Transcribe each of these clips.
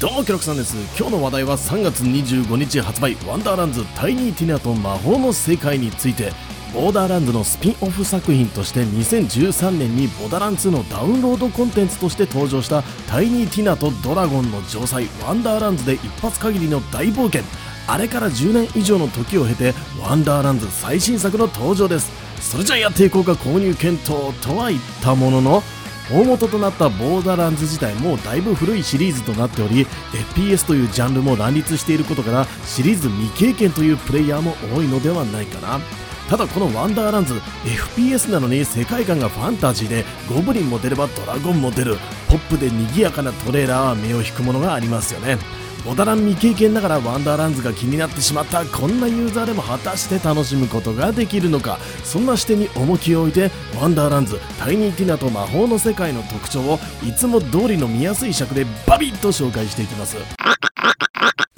どうもケロクさんです。今日の話題は3月25日発売ワンダーランズタイニーティナと魔法の世界についてボーダーランズのスピンオフ作品として2013年にボダラン2のダウンロードコンテンツとして登場したタイニーティナとドラゴンの城塞ワンダーランズで一発限りの大冒険。あれから10年以上の時を経てワンダーランズ最新作の登場です。それじゃあやっていこうか購入検討とは言ったものの大元となったボーダーランズ自体もだいぶ古いシリーズとなっており FPS というジャンルも乱立していることからシリーズ未経験というプレイヤーも多いのではないかな。ただこのワンダーランズ FPS なのに世界観がファンタジーでゴブリンも出ればドラゴンも出るポップで賑やかなトレーラーは目を引くものがありますよね。ボダラン未経験ながらワンダーランズが気になってしまったこんなユーザーでも果たして楽しむことができるのか。そんな視点に重きを置いてワンダーランズタイニーティナと魔法の世界の特徴をいつも通りの見やすい尺でバビッと紹介していきます。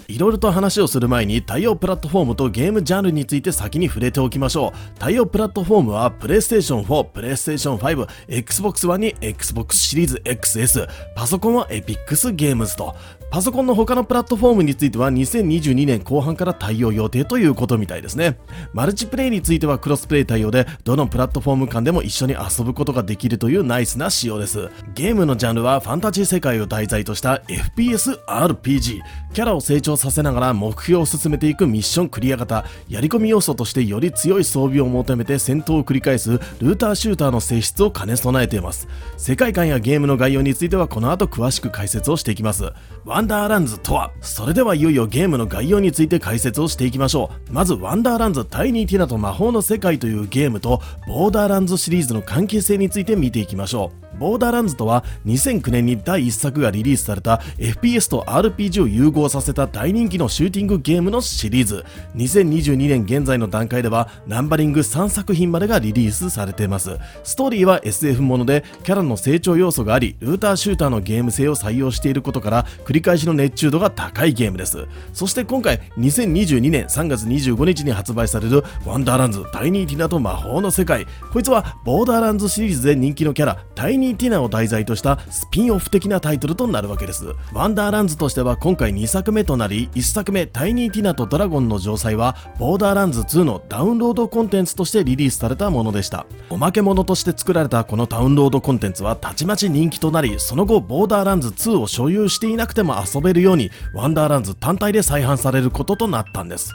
いろいろと話をする前に対応プラットフォームとゲームジャンルについて先に触れておきましょう。対応プラットフォームは PlayStation 4、PlayStation 5、Xbox One に Xbox シリーズ XS パソコンは Epix Games と。パソコンの他のプラットフォームについては2022年後半から対応予定ということみたいですね。マルチプレイについてはクロスプレイ対応で、どのプラットフォーム間でも一緒に遊ぶことができるというナイスな仕様です。ゲームのジャンルはファンタジー世界を題材とした FPS RPG。キャラを成長させながら目標を進めていくミッションクリア型、やり込み要素としてより強い装備を求めて戦闘を繰り返すルーターシューターの性質を兼ね備えています。世界観やゲームの概要についてはこの後詳しく解説をしていきます。ワンダーランズとはそれではいよいよゲームの概要について解説をしていきましょう。まずワンダーランズタイニーティナと魔法の世界というゲームとボーダーランズシリーズの関係性について見ていきましょう。ボーダーランズとは2009年に第1作がリリースされた FPS と RPG を融合させた大人気のシューティングゲームのシリーズ。2022年現在の段階ではナンバリング3作品までがリリースされています。ストーリーは SF ものでキャラの成長要素がありルーターシューターのゲーム性を採用していることから繰り返しの熱中度が高いゲームです。そして今回2022年3月25日に発売されるワンダーランズタイニーティナと魔法の世界。こいつはボーダーランズシリーズで人気のキャラタイニーニ・ティナを題材としたスピンオフ的なタイトルとなるわけです。ワンダーランズとしては今回2作目となり、1作目タイニー・ティナとドラゴンの城塞は、ボーダーランズ2のダウンロードコンテンツとしてリリースされたものでした。おまけ物として作られたこのダウンロードコンテンツはたちまち人気となり、その後ボーダーランズ2を所有していなくても遊べるように、ワンダーランズ単体で再販されることとなったんです。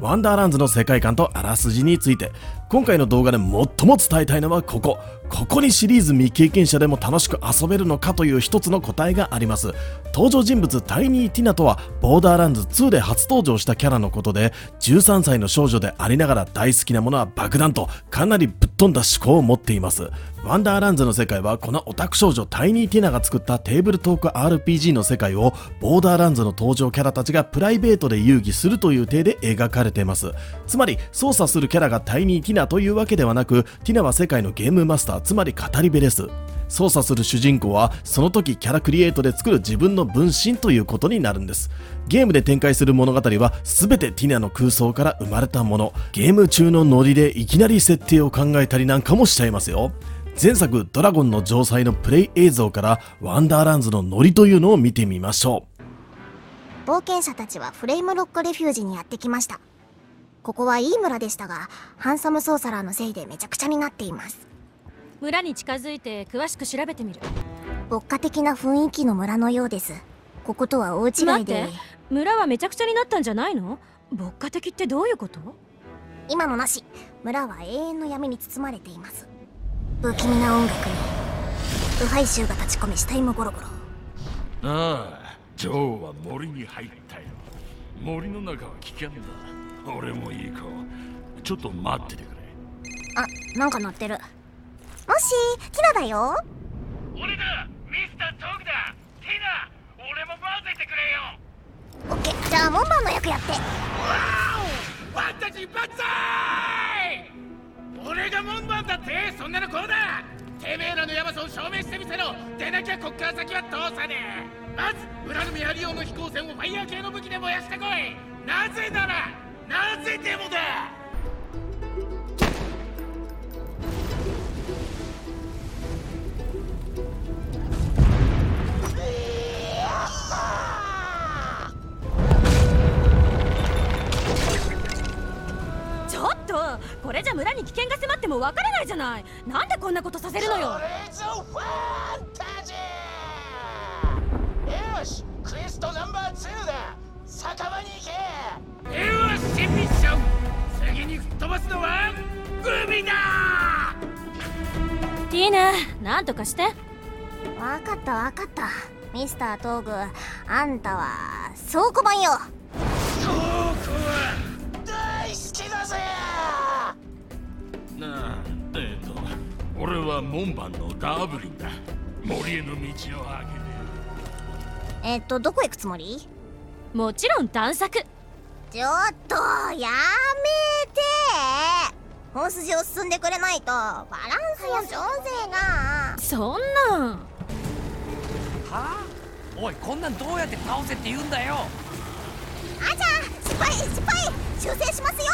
ワンダーランズの世界観とあらすじについて今回の動画で最も伝えたいのはここ。ここにシリーズ未経験者でも楽しく遊べるのかという一つの答えがあります。登場人物タイニー・ティナとはボーダーランズ2で初登場したキャラのことで13歳の少女でありながら大好きなものは爆弾とかなりぶっ飛んだ思考を持っています。ワンダーランズの世界はこのオタク少女タイニー・ティナが作ったテーブルトーク RPG の世界をボーダーランズの登場キャラたちがプライベートで遊戯するという体で描かれています。つまり操作するキャラがタイニー・ティナというわけではなくティナは世界のゲームマスターつまり語り部です。操作する主人公はその時キャラクリエイトで作る自分の分身ということになるんです。ゲームで展開する物語は全てティナの空想から生まれたもの。ゲーム中のノリでいきなり設定を考えたりなんかもしちゃいますよ。前作ドラゴンの城塞のプレイ映像からワンダーランズのノリというのを見てみましょう。冒険者たちはフレイムロックレフュージにやってきました。ここはいい村でしたがハンサムソーサラーのせいでめちゃくちゃになっています。村に近づいて詳しく調べてみる。牧歌的な雰囲気の村のようです。こことは大違いで。村はめちゃくちゃになったんじゃないの？牧歌的ってどういうこと？今のなし。村は永遠の闇に包まれています。不気味な音楽に。腐敗臭が立ち込み死体もゴロゴロ。ああジョーは森に入ったよ。森の中は危険だ俺もいい子ちょっと待っててくれ。あなんか鳴ってる。もしティナだよ。俺だ！ミスタートークだ！ティナ！俺も混ぜてくれよ！オッケー。じゃあ門番の役やって。わおワンタチバッザー俺が門番だって！そんなのこうだ！てめえらのヤマソを証明してみせろ！でなきゃこっから先は通さねえ！まず村の見張り用の飛行船をファイヤー系の武器で燃やしてこい！なぜならなぜでもだ。ちょっとこれじゃ村に危険が迫っても分からないじゃない。なんでこんなことさせるのよ。それナなんとかして。わかったわかった。ミスタートーグあんたは倉庫版よ。トークは大好きだぜ。なあえっ、と俺は門番のダーブリンだ。森への道を開けてえっとどこ行くつもり？もちろん探索。ちょっとやめて本筋を進んでくれないとバランスの調整がそんなはあ？おいこんなんどうやって倒せって言うんだよ。あじゃあ失敗失敗。修正しますよ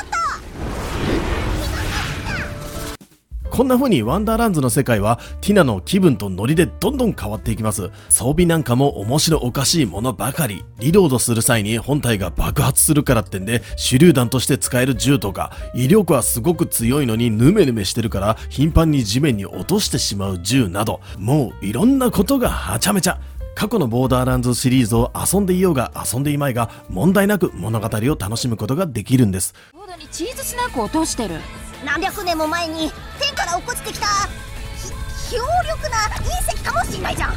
こんな風にワンダーランズの世界はティナの気分とノリでどんどん変わっていきます。装備なんかも面白おかしいものばかり。リロードする際に本体が爆発するからってんで手榴弾として使える銃とか威力はすごく強いのにヌメヌメしてるから頻繁に地面に落としてしまう銃などもういろんなことがはちゃめちゃ。過去のボーダーランズシリーズを遊んでいようが遊んでいまいが問題なく物語を楽しむことができるんです。ボーダにチーズスナック落としてる何百年も前に天から落っこちてきたひ強力な隕石かもしんないじゃん。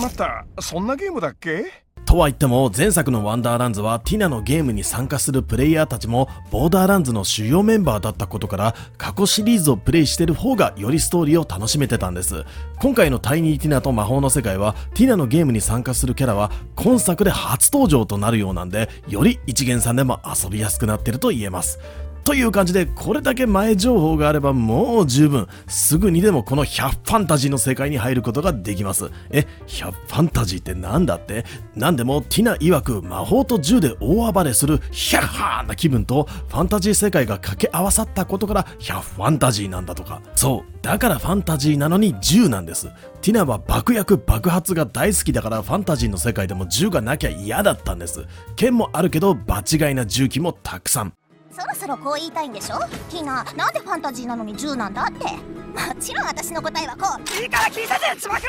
待ったそんなゲームだっけ？とは言っても前作のワンダーランズはティナのゲームに参加するプレイヤーたちもボーダーランズの主要メンバーだったことから過去シリーズをプレイしてる方がよりストーリーを楽しめてたんです。今回のタイニーティナと魔法の世界はティナのゲームに参加するキャラは今作で初登場となるようなんでより一元さんでも遊びやすくなってると言えますという感じでこれだけ前情報があればもう十分すぐにでもこの100ファンタジーの世界に入ることができます。え100ファンタジーってなんだって？なんでもティナ曰く魔法と銃で大暴れするヒャッハーな気分とファンタジー世界が掛け合わさったことから100ファンタジーなんだとか。そうだからファンタジーなのに銃なんです。ティナは爆薬爆発が大好きだからファンタジーの世界でも銃がなきゃ嫌だったんです。剣もあるけど場違いな銃器もたくさん。そろそろこう言いたいんでしょ？ティナなんでファンタジーなのに銃なんだって？もちろん私の答えはこう。いいから聞いててつまくれ！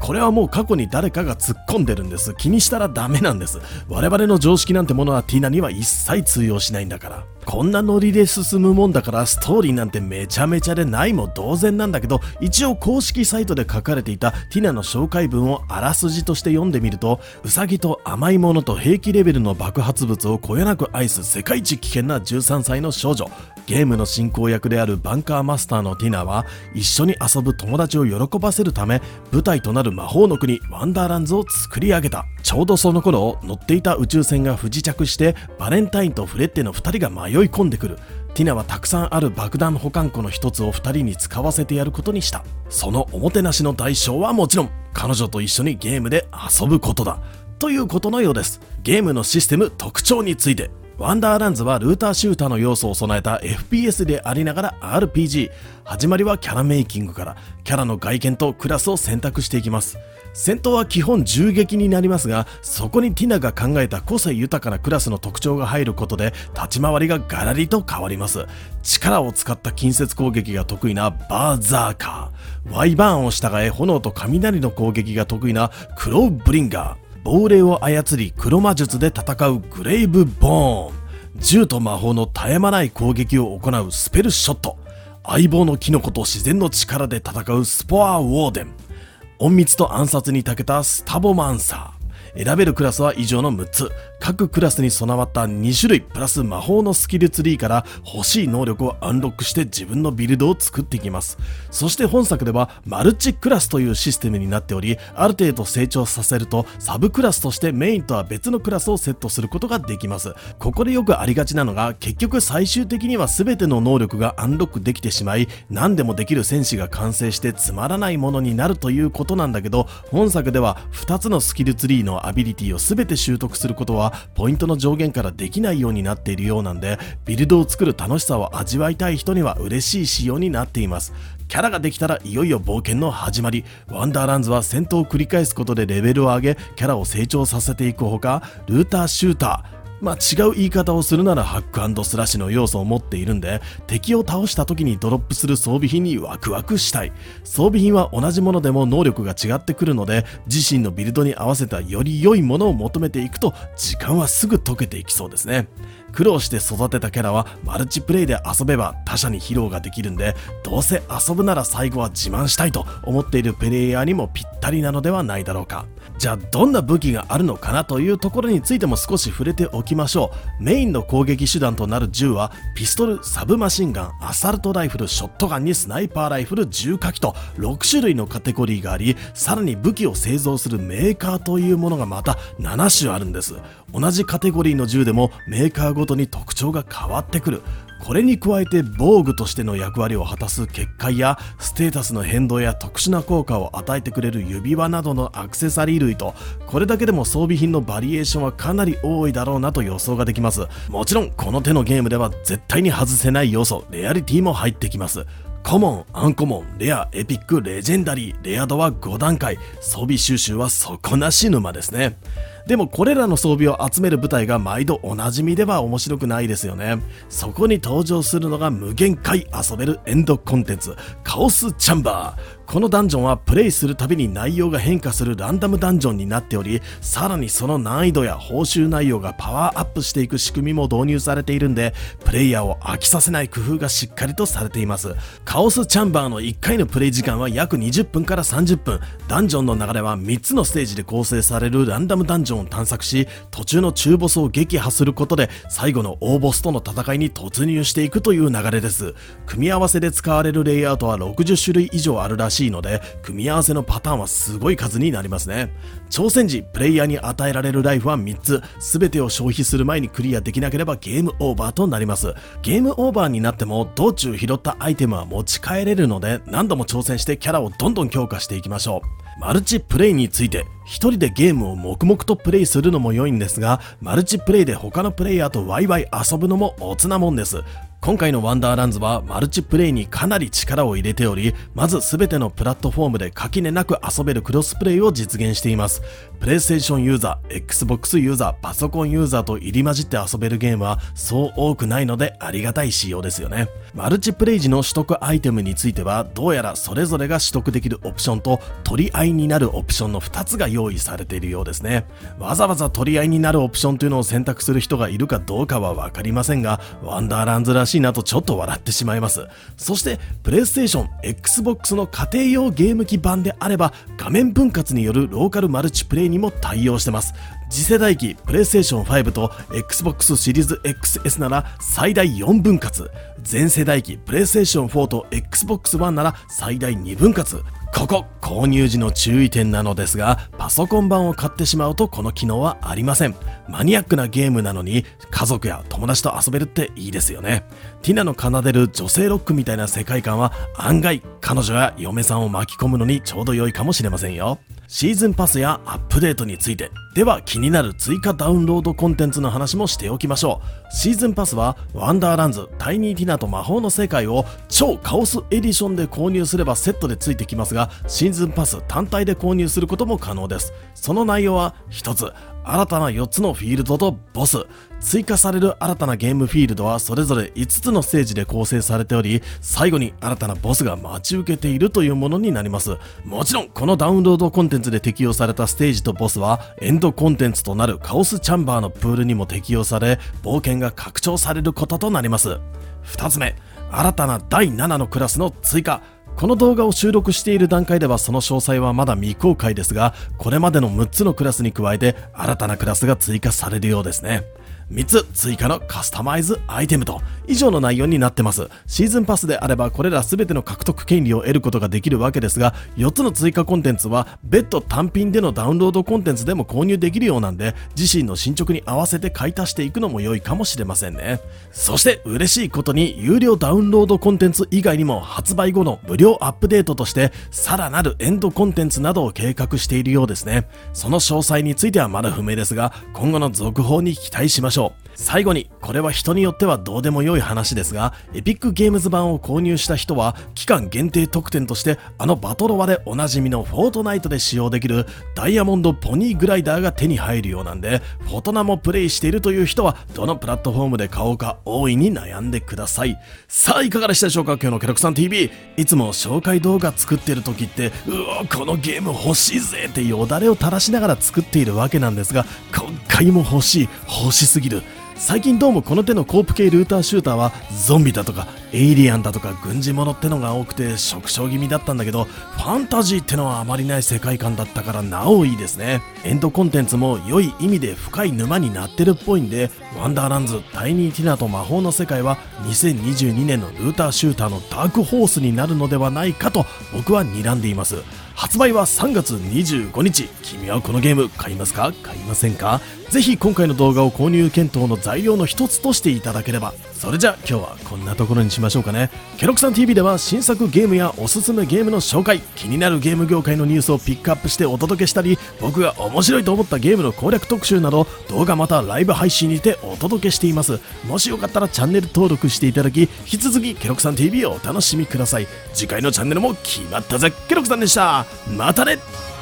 これはもう過去に誰かが突っ込んでるんです。気にしたらダメなんです。我々の常識なんてものはティナには一切通用しないんだからこんなノリで進むもんだからストーリーなんてめちゃめちゃでないも同然なんだけど一応公式サイトで書かれていたティナの紹介文をあらすじとして読んでみるとウサギと甘いものと兵器レベルの爆発物をこよなく愛す世界一危険な13歳の少女ゲームの進行役であるバンカーマスターのティナは一緒に遊ぶ友達を喜ばせるため舞台となる魔法の国ワンダーランズを作り上げた。ちょうどその頃乗っていた宇宙船が不時着してバレンタインとフレッテの2人が迷い込んでくる。ティナはたくさんある爆弾保管庫の一つを2人に使わせてやることにした。そのおもてなしの代償はもちろん彼女と一緒にゲームで遊ぶことだ。ということのようです。ゲームのシステム特徴について。ワンダーランズはルーターシューターの要素を備えた FPS でありながら RPG 始まりはキャラメイキングから。キャラの外見とクラスを選択していきます。戦闘は基本銃撃になりますがそこにティナが考えた個性豊かなクラスの特徴が入ることで立ち回りがガラリと変わります。力を使った近接攻撃が得意なバーザーカーワイバーンを従え炎と雷の攻撃が得意なクロウブリンガー。亡霊を操り黒魔術で戦うグレイブボーン。銃と魔法の絶え間ない攻撃を行うスペルショット。相棒のキノコと自然の力で戦うスポアウォーデン。隠密と暗殺に長けたスタボマンサー。選べるクラスは以上の6つ。各クラスに備わった2種類プラス魔法のスキルツリーから欲しい能力をアンロックして自分のビルドを作っていきます。そして本作ではマルチクラスというシステムになっておりある程度成長させるとサブクラスとしてメインとは別のクラスをセットすることができます。ここでよくありがちなのが結局最終的には全ての能力がアンロックできてしまい何でもできる戦士が完成してつまらないものになるということなんだけど本作では2つのスキルツリーのアビリティを全て習得することはポイントの上限からできないようになっているようなんでビルドを作る楽しさを味わいたい人には嬉しい仕様になっています。キャラができたらいよいよ冒険の始まり。ワンダーランズは戦闘を繰り返すことでレベルを上げキャラを成長させていくほかルーターシューター。まあ違う言い方をするならハックスラッシュの要素を持っているんで敵を倒した時にドロップする装備品にワクワクしたい。装備品は同じものでも能力が違ってくるので自身のビルドに合わせたより良いものを求めていくと時間はすぐ解けていきそうですね。苦労して育てたキャラはマルチプレイで遊べば他者に披露ができるんでどうせ遊ぶなら最後は自慢したいと思っているプレイヤーにもぴったりなのではないだろうか。じゃあどんな武器があるのかなというところについても少し触れておきましょう。メインの攻撃手段となる銃はピストルサブマシンガンアサルトライフルショットガンにスナイパーライフル重火器と6種類のカテゴリーがありさらに武器を製造するメーカーというものがまた7種あるんです。同じカテゴリーの銃でもメーカーごとに特徴が変わってくる。これに加えて防具としての役割を果たす結界やステータスの変動や特殊な効果を与えてくれる指輪などのアクセサリー類とこれだけでも装備品のバリエーションはかなり多いだろうなと予想ができます。もちろんこの手のゲームでは絶対に外せない要素レアリティも入ってきます。コモン、アンコモン、レア、エピック、レジェンダリー、レア度は5段階、装備収集は底なし沼ですね。でもこれらの装備を集める舞台が毎度おなじみでは面白くないですよね。そこに登場するのが無限回遊べるエンドコンテンツ、カオスチャンバー。このダンジョンはプレイするたびに内容が変化するランダムダンジョンになっており、さらにその難易度や報酬内容がパワーアップしていく仕組みも導入されているんで、プレイヤーを飽きさせない工夫がしっかりとされています。カオスチャンバーの1回のプレイ時間は約20分から30分。ダンジョンの流れは3つのステージで構成されるランダムダンジョンを探索し、途中の中ボスを撃破することで、最後の大ボスとの戦いに突入していくという流れです。組み合わせで使われるレイアウトは60種類以上あるらしいので、組み合わせのパターンはすごい数になりますね。挑戦時、プレイヤーに与えられるライフは3つ、全てを消費する前にクリアできなければゲームオーバーとなります。ゲームオーバーになっても、道中拾ったアイテムは持ち帰れるので、何度も挑戦してキャラをどんどん強化していきましょう。マルチプレイについて1人でゲームを黙々とプレイするのも良いんですがマルチプレイで他のプレイヤーとワイワイ遊ぶのもおつなもんです。今回のワンダーランズはマルチプレイにかなり力を入れておりまず全てのプラットフォームで垣根なく遊べるクロスプレイを実現しています。プレイステーションユーザー XBOX ユーザーパソコンユーザーと入り混じって遊べるゲームはそう多くないのでありがたい仕様ですよね。マルチプレイ時の取得アイテムについてはどうやらそれぞれが取得できるオプションと取り合いになるオプションの2つが用意されているようですね。わざわざ取り合いになるオプションというのを選択する人がいるかどうかは分かりませんがワンダーランズらしいなとちょっと笑ってしまいます。そしてプレイステーション XBOX の家庭用ゲーム機版であれば画面分割によるローカルマルチプレイにも対応してます。次世代機プレイステーション5と XBOX シリーズ XS なら最大4分割。全世代機プレイステーション4と XBOX1 なら最大2分割。ここ購入時の注意点なのですがパソコン版を買ってしまうとこの機能はありません。マニアックなゲームなのに家族や友達と遊べるっていいですよね。ティナの奏でる女性ロックみたいな世界観は案外彼女や嫁さんを巻き込むのにちょうど良いかもしれませんよ。シーズンパスやアップデートについてでは気になる追加ダウンロードコンテンツの話もしておきましょう。シーズンパスはワンダーランズタイニーティナと魔法の世界を超カオスエディションで購入すればセットでついてきますがシーズンパス単体で購入することも可能です。その内容は1つ。新たな4つのフィールドとボス。追加される新たなゲームフィールドはそれぞれ5つのステージで構成されており最後に新たなボスが待ち受けているというものになります。もちろんこのダウンロードコンテンツで適用されたステージとボスはエンドコンテンツとなるカオスチャンバーのプールにも適用され冒険が拡張されることとなります。2つ目新たな第7のクラスの追加この動画を収録している段階ではその詳細はまだ未公開ですがこれまでの6つのクラスに加えて新たなクラスが追加されるようですね。3つ追加のカスタマイズアイテムと。以上の内容になってます。シーズンパスであればこれら全ての獲得権利を得ることができるわけですが4つの追加コンテンツは別途単品でのダウンロードコンテンツでも購入できるようなんで自身の進捗に合わせて買い足していくのも良いかもしれませんね。そして嬉しいことに有料ダウンロードコンテンツ以外にも発売後の無料アップデートとしてさらなるエンドコンテンツなどを計画しているようですね。その詳細についてはまだ不明ですが今後の続報に期待しましょう。最後にこれは人によってはどうでもよい話ですがエピックゲームズ版を購入した人は期間限定特典としてあのバトロワでおなじみのフォートナイトで使用できるダイヤモンドポニーグライダーが手に入るようなんでフォトナもプレイしているという人はどのプラットフォームで買おうか大いに悩んでください。さあいかがでしたでしょうか？今日のケロクさん TV いつも紹介動画作ってる時ってうおこのゲーム欲しいぜってよだれを垂らしながら作っているわけなんですが今回も欲しい。欲しすぎる。最近どうもこの手のコープ系ルーターシューターはゾンビだとかエイリアンだとか軍事物ってのが多くて縮小気味だったんだけどファンタジーってのはあまりない世界観だったからなおいいですね。エンドコンテンツも良い意味で深い沼になってるっぽいんでワンダーランズタイニーティナと魔法の世界は2022年のルーターシューターのダークホースになるのではないかと僕は睨んでいます。発売は3月25日。君はこのゲーム買いますか？買いませんか？ぜひ今回の動画を購入検討の材料の一つとしていただければ。それじゃあ今日はこんなところにしましょうかね。ケロクさん TV では新作ゲームやおすすめゲームの紹介。気になるゲーム業界のニュースをピックアップしてお届けしたり僕が面白いと思ったゲームの攻略特集など動画またライブ配信にてお届けしています。もしよかったらチャンネル登録していただき引き続きケロクさん TV をお楽しみください。次回のチャンネルも決まったぜ。ケロクさんでした。またね。